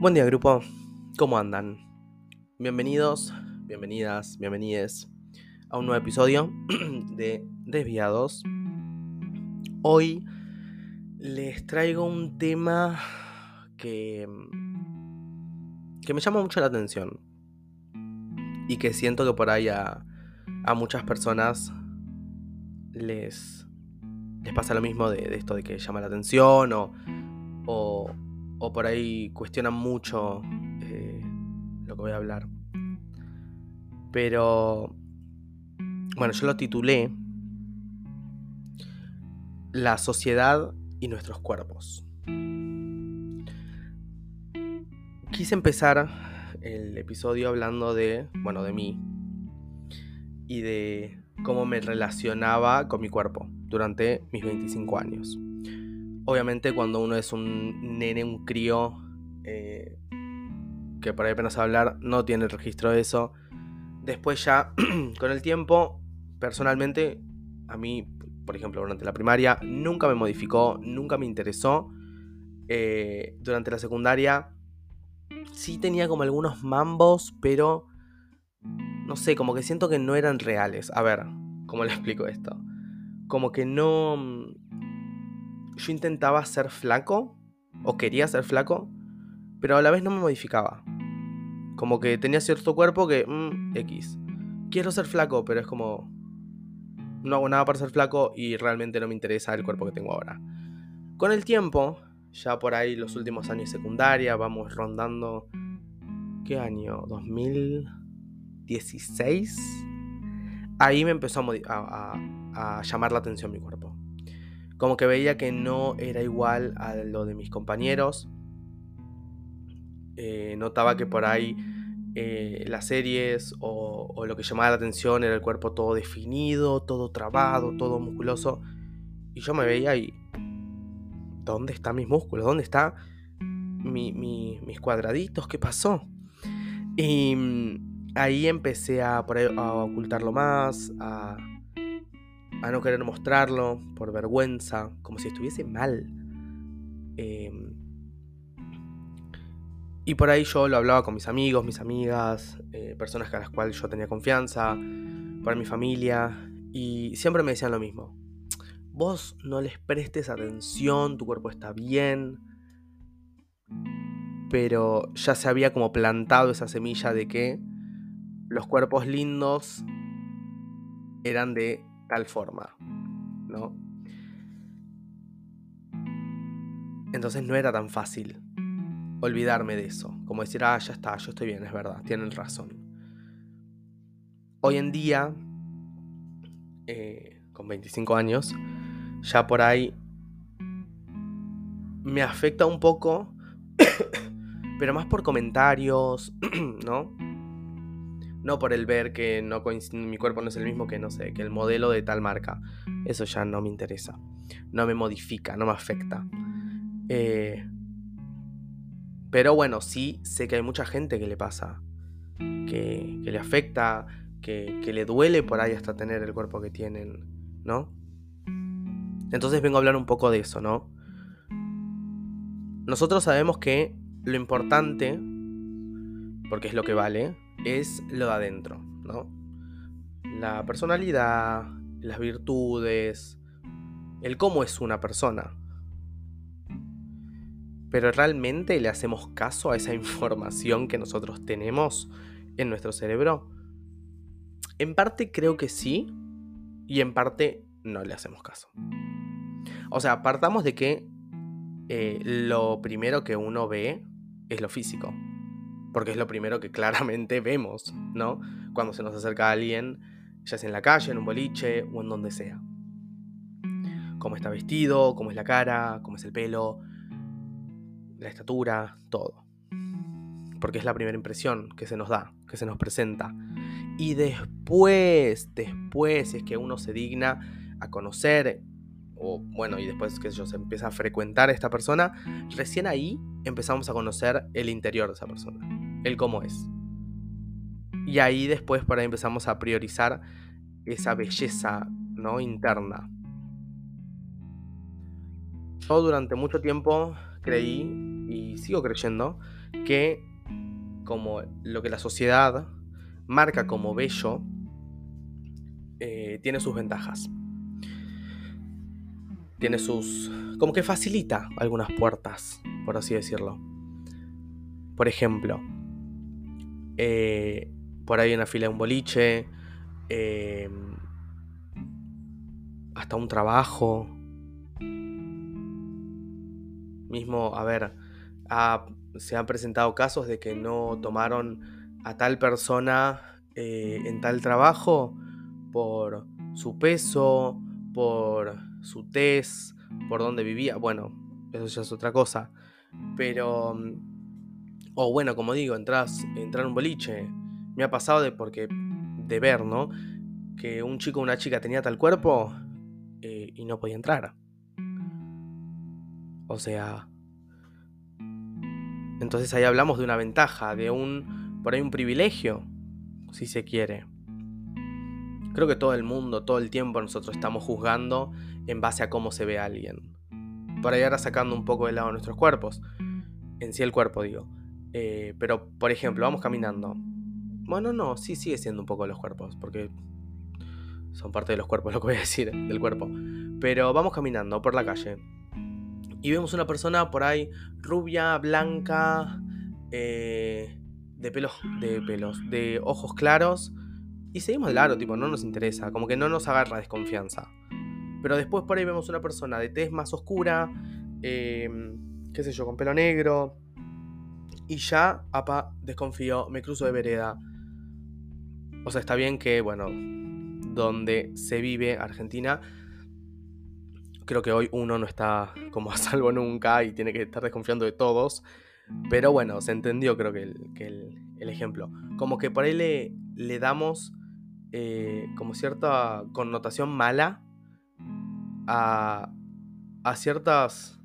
Buen día grupo, ¿cómo andan? Bienvenidos, bienvenidas, bienvenides a un nuevo episodio de Desviados. Hoy les traigo un tema que, que me llama mucho la atención y que siento que por ahí a, muchas personas les, les pasa lo mismo de, esto de que llama la atención o, o o por ahí cuestionan mucho eh, lo que voy a hablar. Pero, bueno, yo lo titulé La sociedad y nuestros cuerpos. Quise empezar el episodio hablando de, bueno, de mí y de cómo me relacionaba con mi cuerpo durante mis 25 años obviamente cuando uno es un nene, un crío, eh, que por ahí apenas hablar, no tiene el registro de eso. Después ya, con el tiempo, personalmente, a mí, por ejemplo, durante la primaria, nunca me modificó, nunca me interesó. Eh, durante la secundaria, sí tenía como algunos mambos, pero no sé, como que siento que no eran reales. A ver, ¿cómo le explico esto? Como que no yo intentaba ser flaco, o quería ser flaco, pero a la vez no me modificaba. Como que tenía cierto cuerpo que, mm, X. Quiero ser flaco, pero es como... No hago nada para ser flaco y realmente no me interesa el cuerpo que tengo ahora. Con el tiempo, ya por ahí los últimos años de secundaria, vamos rondando... ¿Qué año? ¿2016? Ahí me empezó a llamar la atención mi cuerpo como que veía que no era igual a lo de mis compañeros. Eh, notaba que por ahí eh, las series o, lo que llamaba la atención era el cuerpo todo definido, todo trabado, todo musculoso. Y yo me veía y... ¿Dónde están mis músculos? ¿Dónde están mis cuadraditos? ¿Qué pasó? Y mm, ahí empecé a, a ocultarlo más, a a no querer mostrarlo por vergüenza, como si estuviese mal. Em, y por ahí yo lo hablaba con mis amigos, mis amigas, eh, personas con las cuales yo tenía confianza, para mi familia, y siempre me decían lo mismo. Vos no les prestes atención, tu cuerpo está bien, pero ya se había como plantado esa semilla de que los cuerpos lindos eran de tal forma, ¿no? Entonces no era tan fácil olvidarme de eso, como decir, ah, ya está, yo estoy bien, es verdad, tienen razón. Hoy en día, eh, con 25 años, ya por ahí me afecta un poco, pero más por comentarios, ¿no? No por el ver que no mi cuerpo no es el mismo que, no sé, que el modelo de tal marca. Eso ya no me interesa. No me modifica, no me afecta. Eh, pero bueno, sí sé que hay mucha gente que le pasa. Que, le afecta, que, que le duele por ahí hasta tener el cuerpo que tienen, ¿no? Entonces vengo a hablar un poco de eso, ¿no? Nosotros sabemos que lo importante, porque es lo que vale, es lo de adentro, ¿no? La personalidad, las virtudes, el cómo es una persona. Pero realmente le hacemos caso a esa información que nosotros tenemos en nuestro cerebro. En parte creo que sí y en parte no le hacemos caso. O sea, partamos de que eh, lo primero que uno ve es lo físico porque es lo primero que claramente vemos, ¿no? Cuando se nos acerca alguien, ya sea en la calle, en un boliche o en donde sea. Cómo está vestido, cómo es la cara, cómo es el pelo, la estatura, todo. Porque es la primera impresión que se nos da, que se nos presenta. Y después, después es que uno se digna a conocer, o bueno, y después que yo se empieza a frecuentar a esta persona, recién ahí empezamos a conocer el interior de esa persona, el cómo es. Y ahí después por empezamos a priorizar esa belleza ¿no? interna. Yo durante mucho tiempo creí y sigo creyendo que como lo que la sociedad marca como bello, eh, tiene sus ventajas. Tiene sus... como que facilita algunas puertas, por así decirlo. Por ejemplo, eh, por ahí una fila de un boliche, eh, hasta un trabajo. Mismo, a ver, se han presentado casos de que no tomaron a tal persona eh, en tal trabajo por su peso, por su tez, por dónde vivía. Bueno, eso ya es otra cosa. Pero, o bueno, como digo, entras, entrar un boliche. Me ha pasado de porque de ver, ¿no? Que un chico o una chica tenía tal cuerpo eh, y no podía entrar. O sea, entonces ahí hablamos de una ventaja, de un, por ahí un privilegio, si se quiere. Creo que todo el mundo, todo el tiempo nosotros estamos juzgando en base a cómo se ve a alguien. Por ahí ahora sacando un poco de lado nuestros cuerpos. En sí el cuerpo, digo. Eh, pero, por ejemplo, vamos caminando. Bueno, no, sí sigue siendo un poco los cuerpos, porque son parte de los cuerpos, lo que voy a decir, del cuerpo. Pero vamos caminando por la calle y vemos una persona por ahí rubia, blanca, eh, de pelos, de pelos, de ojos claros. Y seguimos de largo, tipo, no nos interesa, como que no nos agarra desconfianza. Pero después por ahí vemos una persona de tez más oscura, em, qué sé yo, con pelo negro. Y ya, apa, desconfío, me cruzo de vereda. O sea, está bien que, bueno, donde se vive Argentina, creo que hoy uno no está como a salvo nunca y tiene que estar desconfiando de todos. Pero bueno, se entendió creo que el, ejemplo. Como que por ahí le, le damos eh, como cierta connotación mala a, ciertas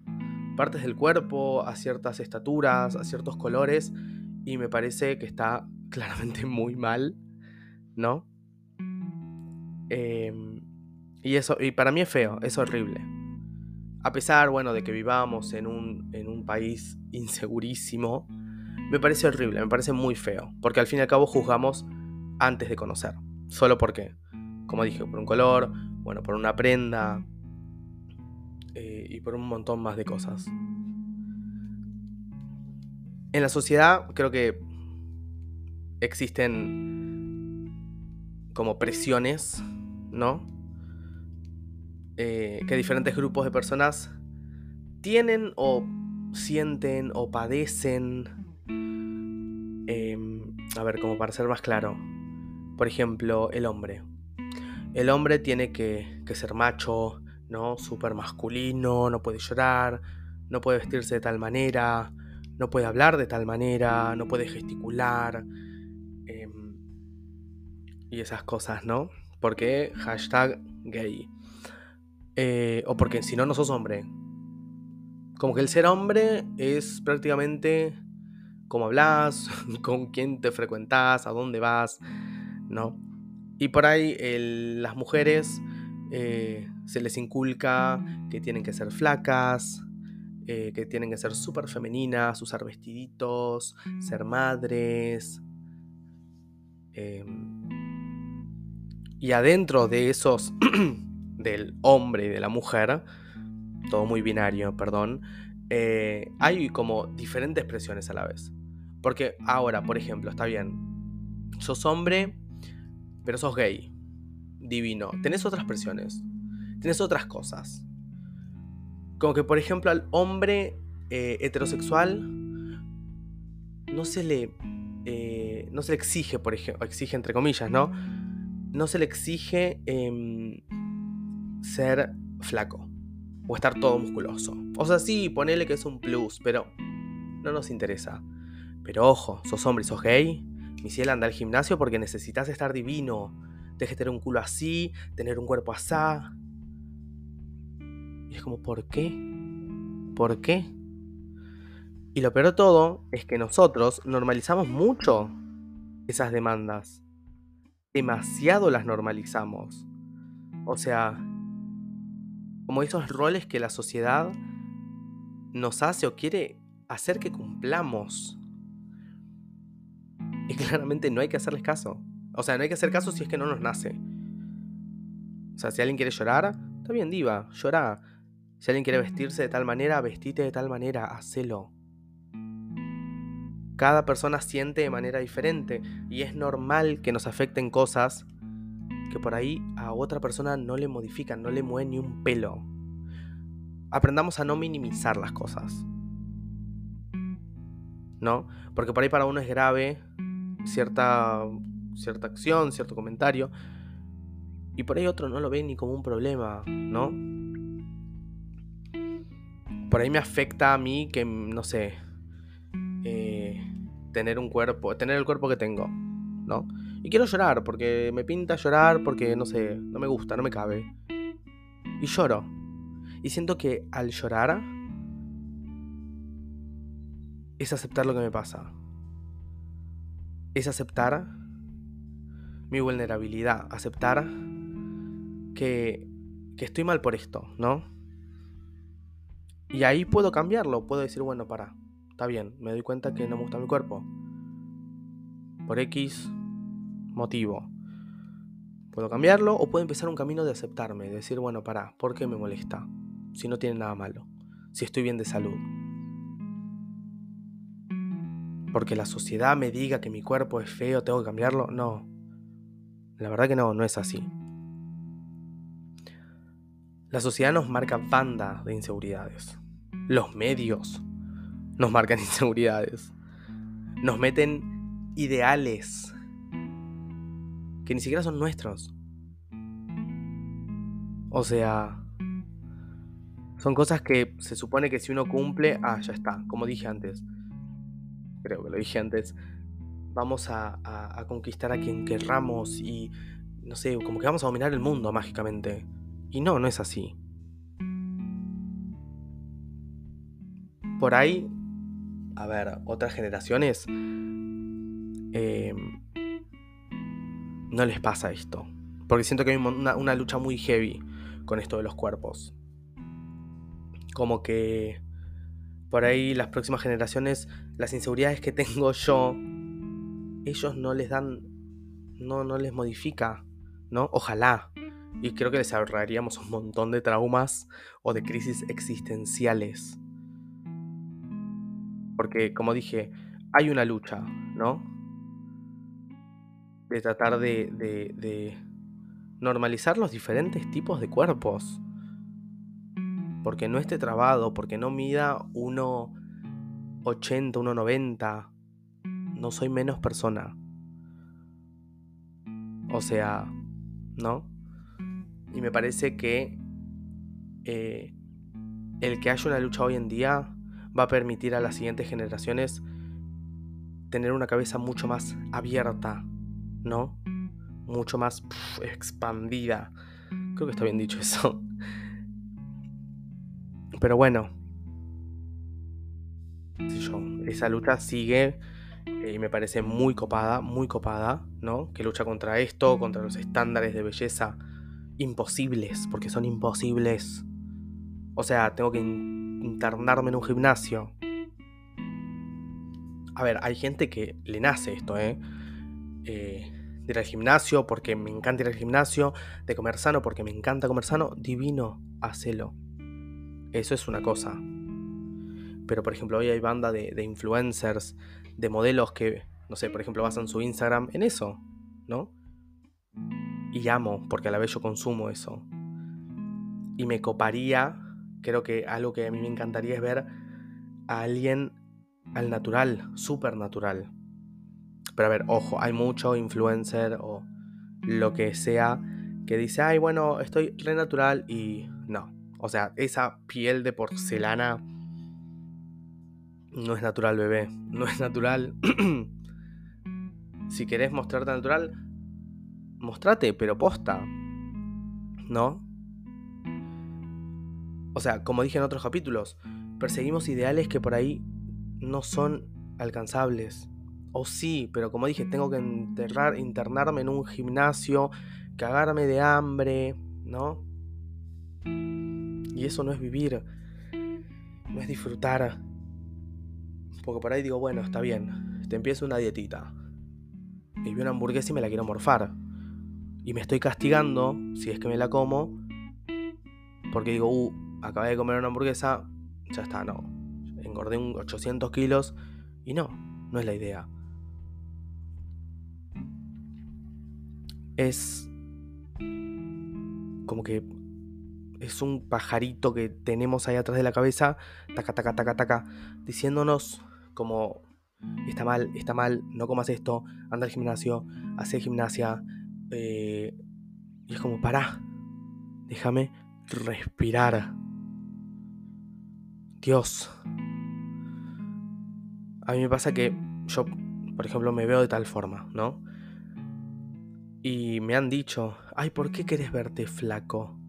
partes del cuerpo, a ciertas estaturas, a ciertos colores. Y me parece que está claramente muy mal, ¿no? Em, y eso, y para mí es feo, es horrible. A pesar, bueno, de que vivamos en un, en un país insegurísimo, me parece horrible, me parece muy feo. Porque al fin y al cabo juzgamos antes de conocer. Solo porque, como dije, por un color, bueno, por una prenda eh, y por un montón más de cosas. En la sociedad creo que existen como presiones, ¿no? Eh, que diferentes grupos de personas tienen o sienten o padecen. Em, a ver, como para ser más claro. Por ejemplo, el hombre. El hombre tiene que, ser macho, ¿no? Súper masculino, no puede llorar, no puede vestirse de tal manera, no puede hablar de tal manera, no puede gesticular. Em, y esas cosas, ¿no? Porque hashtag gay. Eh, o porque si no, no sos hombre. Como que el ser hombre es prácticamente cómo hablas, con quién te frecuentas, a dónde vas, Y por ahí las mujeres eh, se les inculca que tienen que ser flacas, eh, que tienen que ser súper femeninas, usar vestiditos, ser madres. Em, y adentro de esos del hombre y de la mujer, todo muy binario, perdón, eh, hay como diferentes expresiones a la vez. Porque ahora, por ejemplo, está bien, sos hombre, pero sos gay, divino, tenés otras expresiones, tenés otras cosas. Como que, por ejemplo, al hombre eh, heterosexual no se le... Eh, no se le exige, por ejemplo, exige entre comillas, ¿no? No se le exige em, ser flaco o estar todo musculoso. O sea, sí, ponele que es un plus, pero no nos interesa. Pero ojo, sos hombre y sos gay. Mi cielo anda al gimnasio porque necesitas estar divino. Deje tener un culo así, tener un cuerpo asá. Y es como, ¿por qué? ¿Por qué? Y lo peor de todo es que nosotros normalizamos mucho esas demandas. Demasiado las normalizamos. O sea, como esos roles que la sociedad nos hace o quiere hacer que cumplamos. Y claramente no hay que hacerles caso. O sea, no hay que hacer caso si es que no nos nace. O sea, si alguien quiere llorar, está bien, diva, llora. Si alguien quiere vestirse de tal manera, vestite de tal manera, hacelo. Cada persona siente de manera diferente y es normal que nos afecten cosas que por ahí a otra persona no le modifican, no le mueven ni un pelo. Aprendamos a no minimizar las cosas. ¿No? Porque por ahí para uno es grave cierta, cierta acción, cierto comentario, y por ahí otro no lo ve ni como un problema, ¿no? Por ahí me afecta a mí que, no sé, eh, tener un cuerpo, tener el cuerpo que tengo, ¿no? Y quiero llorar porque me pinta llorar porque, no sé, no me gusta, no me cabe. Y lloro. Y siento que al llorar es aceptar lo que me pasa. Es aceptar mi vulnerabilidad, aceptar que, que estoy mal por esto, ¿no? Y ahí puedo cambiarlo, puedo decir, bueno, para, está bien, me doy cuenta que no me gusta mi cuerpo. Por X motivo. Puedo cambiarlo o puedo empezar un camino de aceptarme, de decir, bueno, para, ¿por qué me molesta? Si no tiene nada malo, si estoy bien de salud. Porque la sociedad me diga que mi cuerpo es feo, tengo que cambiarlo. No, la verdad que no, no es así. La sociedad nos marca banda de inseguridades. Los medios nos marcan inseguridades. Nos meten ideales que ni siquiera son nuestros. O sea, son cosas que se supone que si uno cumple, ah, ya está, como dije antes. Creo que lo dije antes. Vamos a, conquistar a quien querramos y, no sé, como que vamos a dominar el mundo mágicamente. Y no, no es así. Por ahí, a ver, otras generaciones eh, no les pasa esto. Porque siento que hay una, lucha muy heavy con esto de los cuerpos. Como que por ahí las próximas generaciones, las inseguridades que tengo yo, ellos no les dan, no, no les modifica, ¿no? Ojalá. Y creo que les ahorraríamos un montón de traumas o de crisis existenciales. Porque, como dije, hay una lucha, ¿no? de tratar de, normalizar los diferentes tipos de cuerpos. Porque no esté trabado, porque no mida 1,80, 1,90, no soy menos persona. O sea, ¿no? Y me parece que eh, el que haya una lucha hoy en día va a permitir a las siguientes generaciones tener una cabeza mucho más abierta ¿no? Mucho más expandida. Creo que está bien dicho eso. Pero bueno, esa lucha sigue eh, y me parece muy copada, muy copada, ¿no? Que lucha contra esto, contra los estándares de belleza imposibles, porque son imposibles. O sea, tengo que internarme en un gimnasio. A ver, hay gente que le nace esto, ¿eh? eh de ir al gimnasio porque me encanta ir al gimnasio, de comer sano porque me encanta comer sano, divino, hacelo. Eso es una cosa. Pero por ejemplo, hoy hay banda de, influencers, de modelos que, no sé, por ejemplo, basan su Instagram en eso, ¿no? Y amo, porque a la vez yo consumo eso. Y me coparía, creo que algo que a mí me encantaría es ver a alguien al natural, súper natural pero a ver, ojo, hay mucho influencer o lo que sea que dice, ay, bueno, estoy re natural y no. O sea, esa piel de porcelana no es natural, bebé. No es natural. si querés mostrarte natural, mostrate, pero posta. ¿No? O sea, como dije en otros capítulos, perseguimos ideales que por ahí no son alcanzables. O sí, pero como dije, tengo que enterrar, internarme en un gimnasio, cagarme de hambre, ¿no? Y eso no es vivir, no es disfrutar. Porque por ahí digo, bueno, está bien, te empiezo una dietita. Y veo una hamburguesa y me la quiero morfar. Y me estoy castigando, si es que me la como, porque digo, uh, acabé de comer una hamburguesa, ya está, no. Engordé un 800 kilos y no, no es la idea. Es como que es un pajarito que tenemos ahí atrás de la cabeza, taca, taca, taca, taca, diciéndonos como, está mal, está mal, no comas esto, anda al gimnasio, hace gimnasia, eh, y es como, pará, déjame respirar. Dios. A mí me pasa que yo, por ejemplo, me veo de tal forma, ¿no? Y me han dicho, ay, ¿por qué querés verte flaco?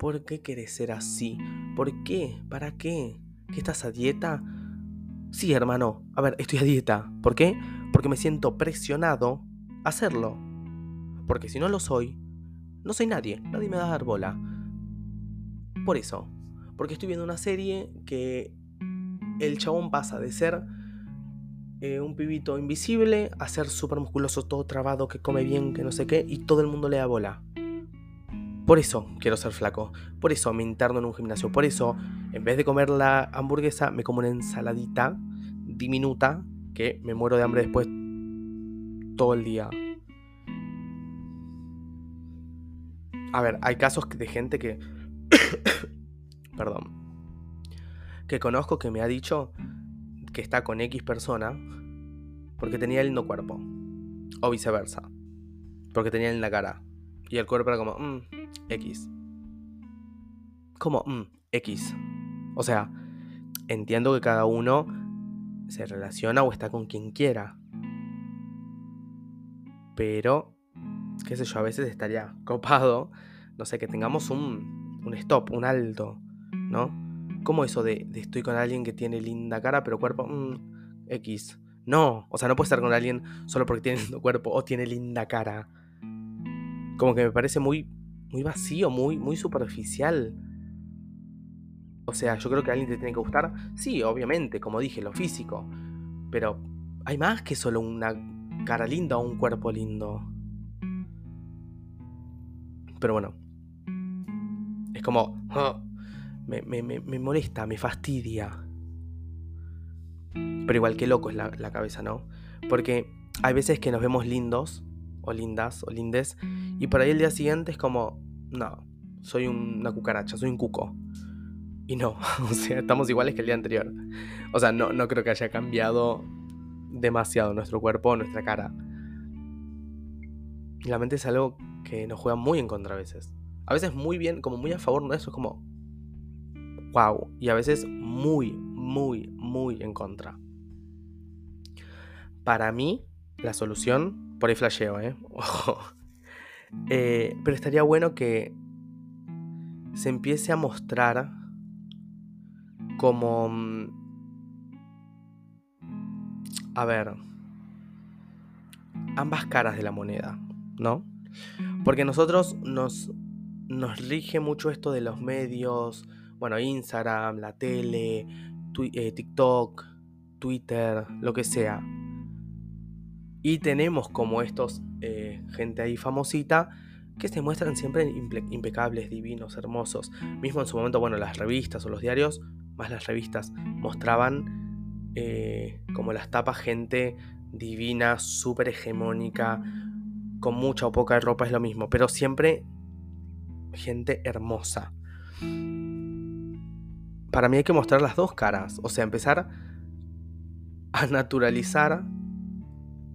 ¿Por qué querés ser así? ¿Por qué? ¿Para qué? ¿Que estás a dieta? Sí, hermano. A ver, estoy a dieta. ¿Por qué? Porque me siento presionado a hacerlo. Porque si no lo soy, no soy nadie. Nadie me va a dar bola. Por eso. Porque estoy viendo una serie que el chabón pasa de ser eh, un pibito invisible a ser súper musculoso, todo trabado, que come bien, que no sé qué, y todo el mundo le da bola. Por eso quiero ser flaco. Por eso me interno en un gimnasio. Por eso, en vez de comer la hamburguesa, me como una ensaladita diminuta que me muero de hambre después todo el día. A ver, hay casos de gente que... perdón. Que conozco que me ha dicho que está con X persona porque tenía lindo cuerpo. O viceversa. Porque tenía linda cara. Y el cuerpo era como, mmm, X. Como, mmm, X. O sea, entiendo que cada uno se relaciona o está con quien quiera. Pero qué sé yo, a veces estaría copado, no sé, que tengamos un, un stop, un alto, ¿no? ¿Cómo eso de, estoy con alguien que tiene linda cara, pero cuerpo mm, X? No, o sea, no puedo estar con alguien solo porque tiene lindo cuerpo o tiene linda cara. Como que me parece muy, muy vacío, muy, muy superficial. O sea, yo creo que a alguien te tiene que gustar. Sí, obviamente, como dije, lo físico. Pero hay más que solo una cara linda o un cuerpo lindo. Pero bueno. Es como... me, molesta, me fastidia. Pero igual que loco es la, la, cabeza, ¿no? Porque hay veces que nos vemos lindos, o lindas, o lindes, y por ahí el día siguiente es como, no, soy una cucaracha, soy un cuco. Y no, o sea, estamos iguales que el día anterior. O sea, no, no creo que haya cambiado demasiado nuestro cuerpo, nuestra cara. Y la mente es algo que nos juega muy en contra a veces. A veces muy bien, como muy a favor nuestro, es como, wow. Y a veces muy, muy, muy en contra. Para mí, la solución, por ahí flasheo, ¿eh? ¿eh? Pero estaría bueno que se empiece a mostrar como... Mm, a ver, ambas caras de la moneda, ¿no? Porque nosotros nos, nos rige mucho esto de los medios, bueno, Instagram, la tele, eh, TikTok, Twitter, lo que sea. Y tenemos como estos, eh, gente ahí famosita, que se muestran siempre impecables, divinos, hermosos. Mismo en su momento, bueno, las revistas o los diarios, más las revistas, mostraban eh, como las tapas gente divina, súper hegemónica, con mucha o poca ropa es lo mismo, pero siempre gente hermosa. Para mí hay que mostrar las dos caras, o sea, empezar a naturalizar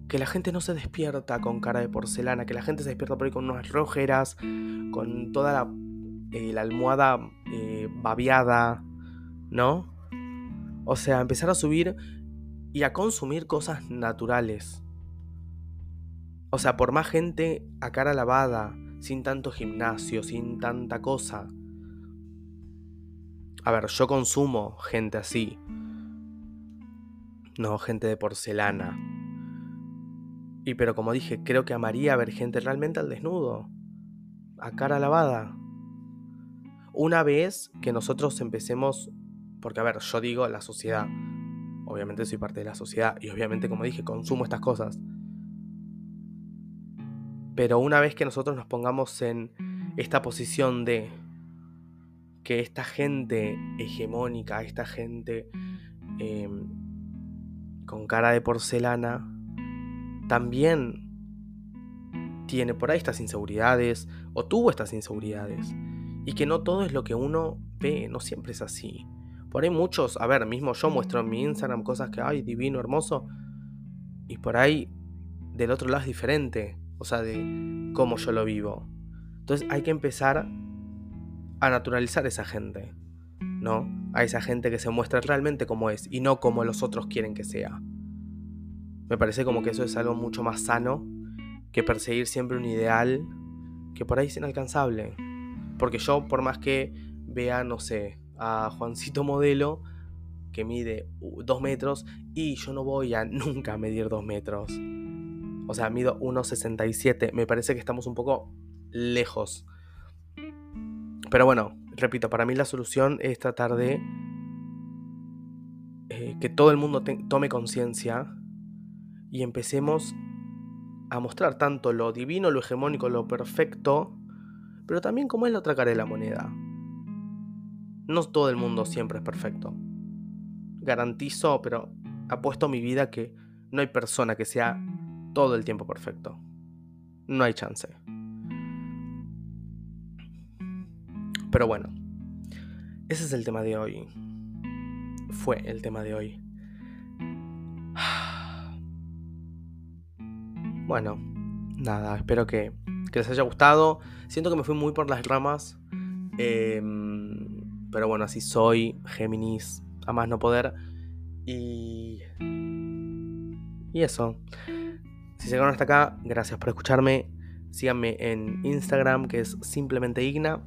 que la gente no se despierta con cara de porcelana, que la gente se despierta por ahí con unas rojeras, con toda la, eh, almohada eh, babeada, ¿no? O sea, empezar a subir y a consumir cosas naturales. O sea, por más gente a cara lavada, sin tanto gimnasio, sin tanta cosa. A ver, yo consumo gente así. No, gente de porcelana. Y pero como dije, creo que amaría ver gente realmente al desnudo. A cara lavada. Una vez que nosotros empecemos, porque a ver, yo digo la sociedad, obviamente soy parte de la sociedad y obviamente, como dije, consumo estas cosas. Pero una vez que nosotros nos pongamos en esta posición de que esta gente hegemónica, esta gente em, con cara de porcelana, también tiene por ahí estas inseguridades o tuvo estas inseguridades. Y que no todo es lo que uno ve, no siempre es así. Por ahí muchos, a ver, mismo yo muestro en mi Instagram cosas que, ay, divino, hermoso. Y por ahí del otro lado es diferente. O sea, de cómo yo lo vivo. Entonces hay que empezar a naturalizar esa gente. ¿No? A esa gente que se muestra realmente como es y no como los otros quieren que sea. Me parece como que eso es algo mucho más sano que perseguir siempre un ideal que por ahí es inalcanzable. Porque yo, por más que vea, no sé, a Juancito Modelo, que mide 2 metros, y yo no voy a nunca medir 2 metros. O sea, mido 1,67. Me parece que estamos un poco lejos. Pero bueno, repito, para mí la solución es tratar de eh, que todo el mundo tome conciencia y empecemos a mostrar tanto lo divino, lo hegemónico, lo perfecto, pero también como es la otra cara de la moneda. No todo el mundo siempre es perfecto. Garantizo, pero apuesto mi vida que no hay persona que sea todo el tiempo perfecto. No hay chance. Pero bueno, ese es el tema de hoy. Fue el tema de hoy. Bueno, nada, espero que, les haya gustado. Siento que me fui muy por las ramas. Em, pero bueno, así soy, Géminis, a más no poder. Y. Y eso. Si llegaron hasta acá, gracias por escucharme. Síganme en Instagram, que es simplemente Igna.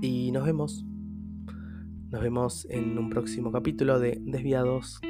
Y nos vemos. Nos vemos en un próximo capítulo de Desviados.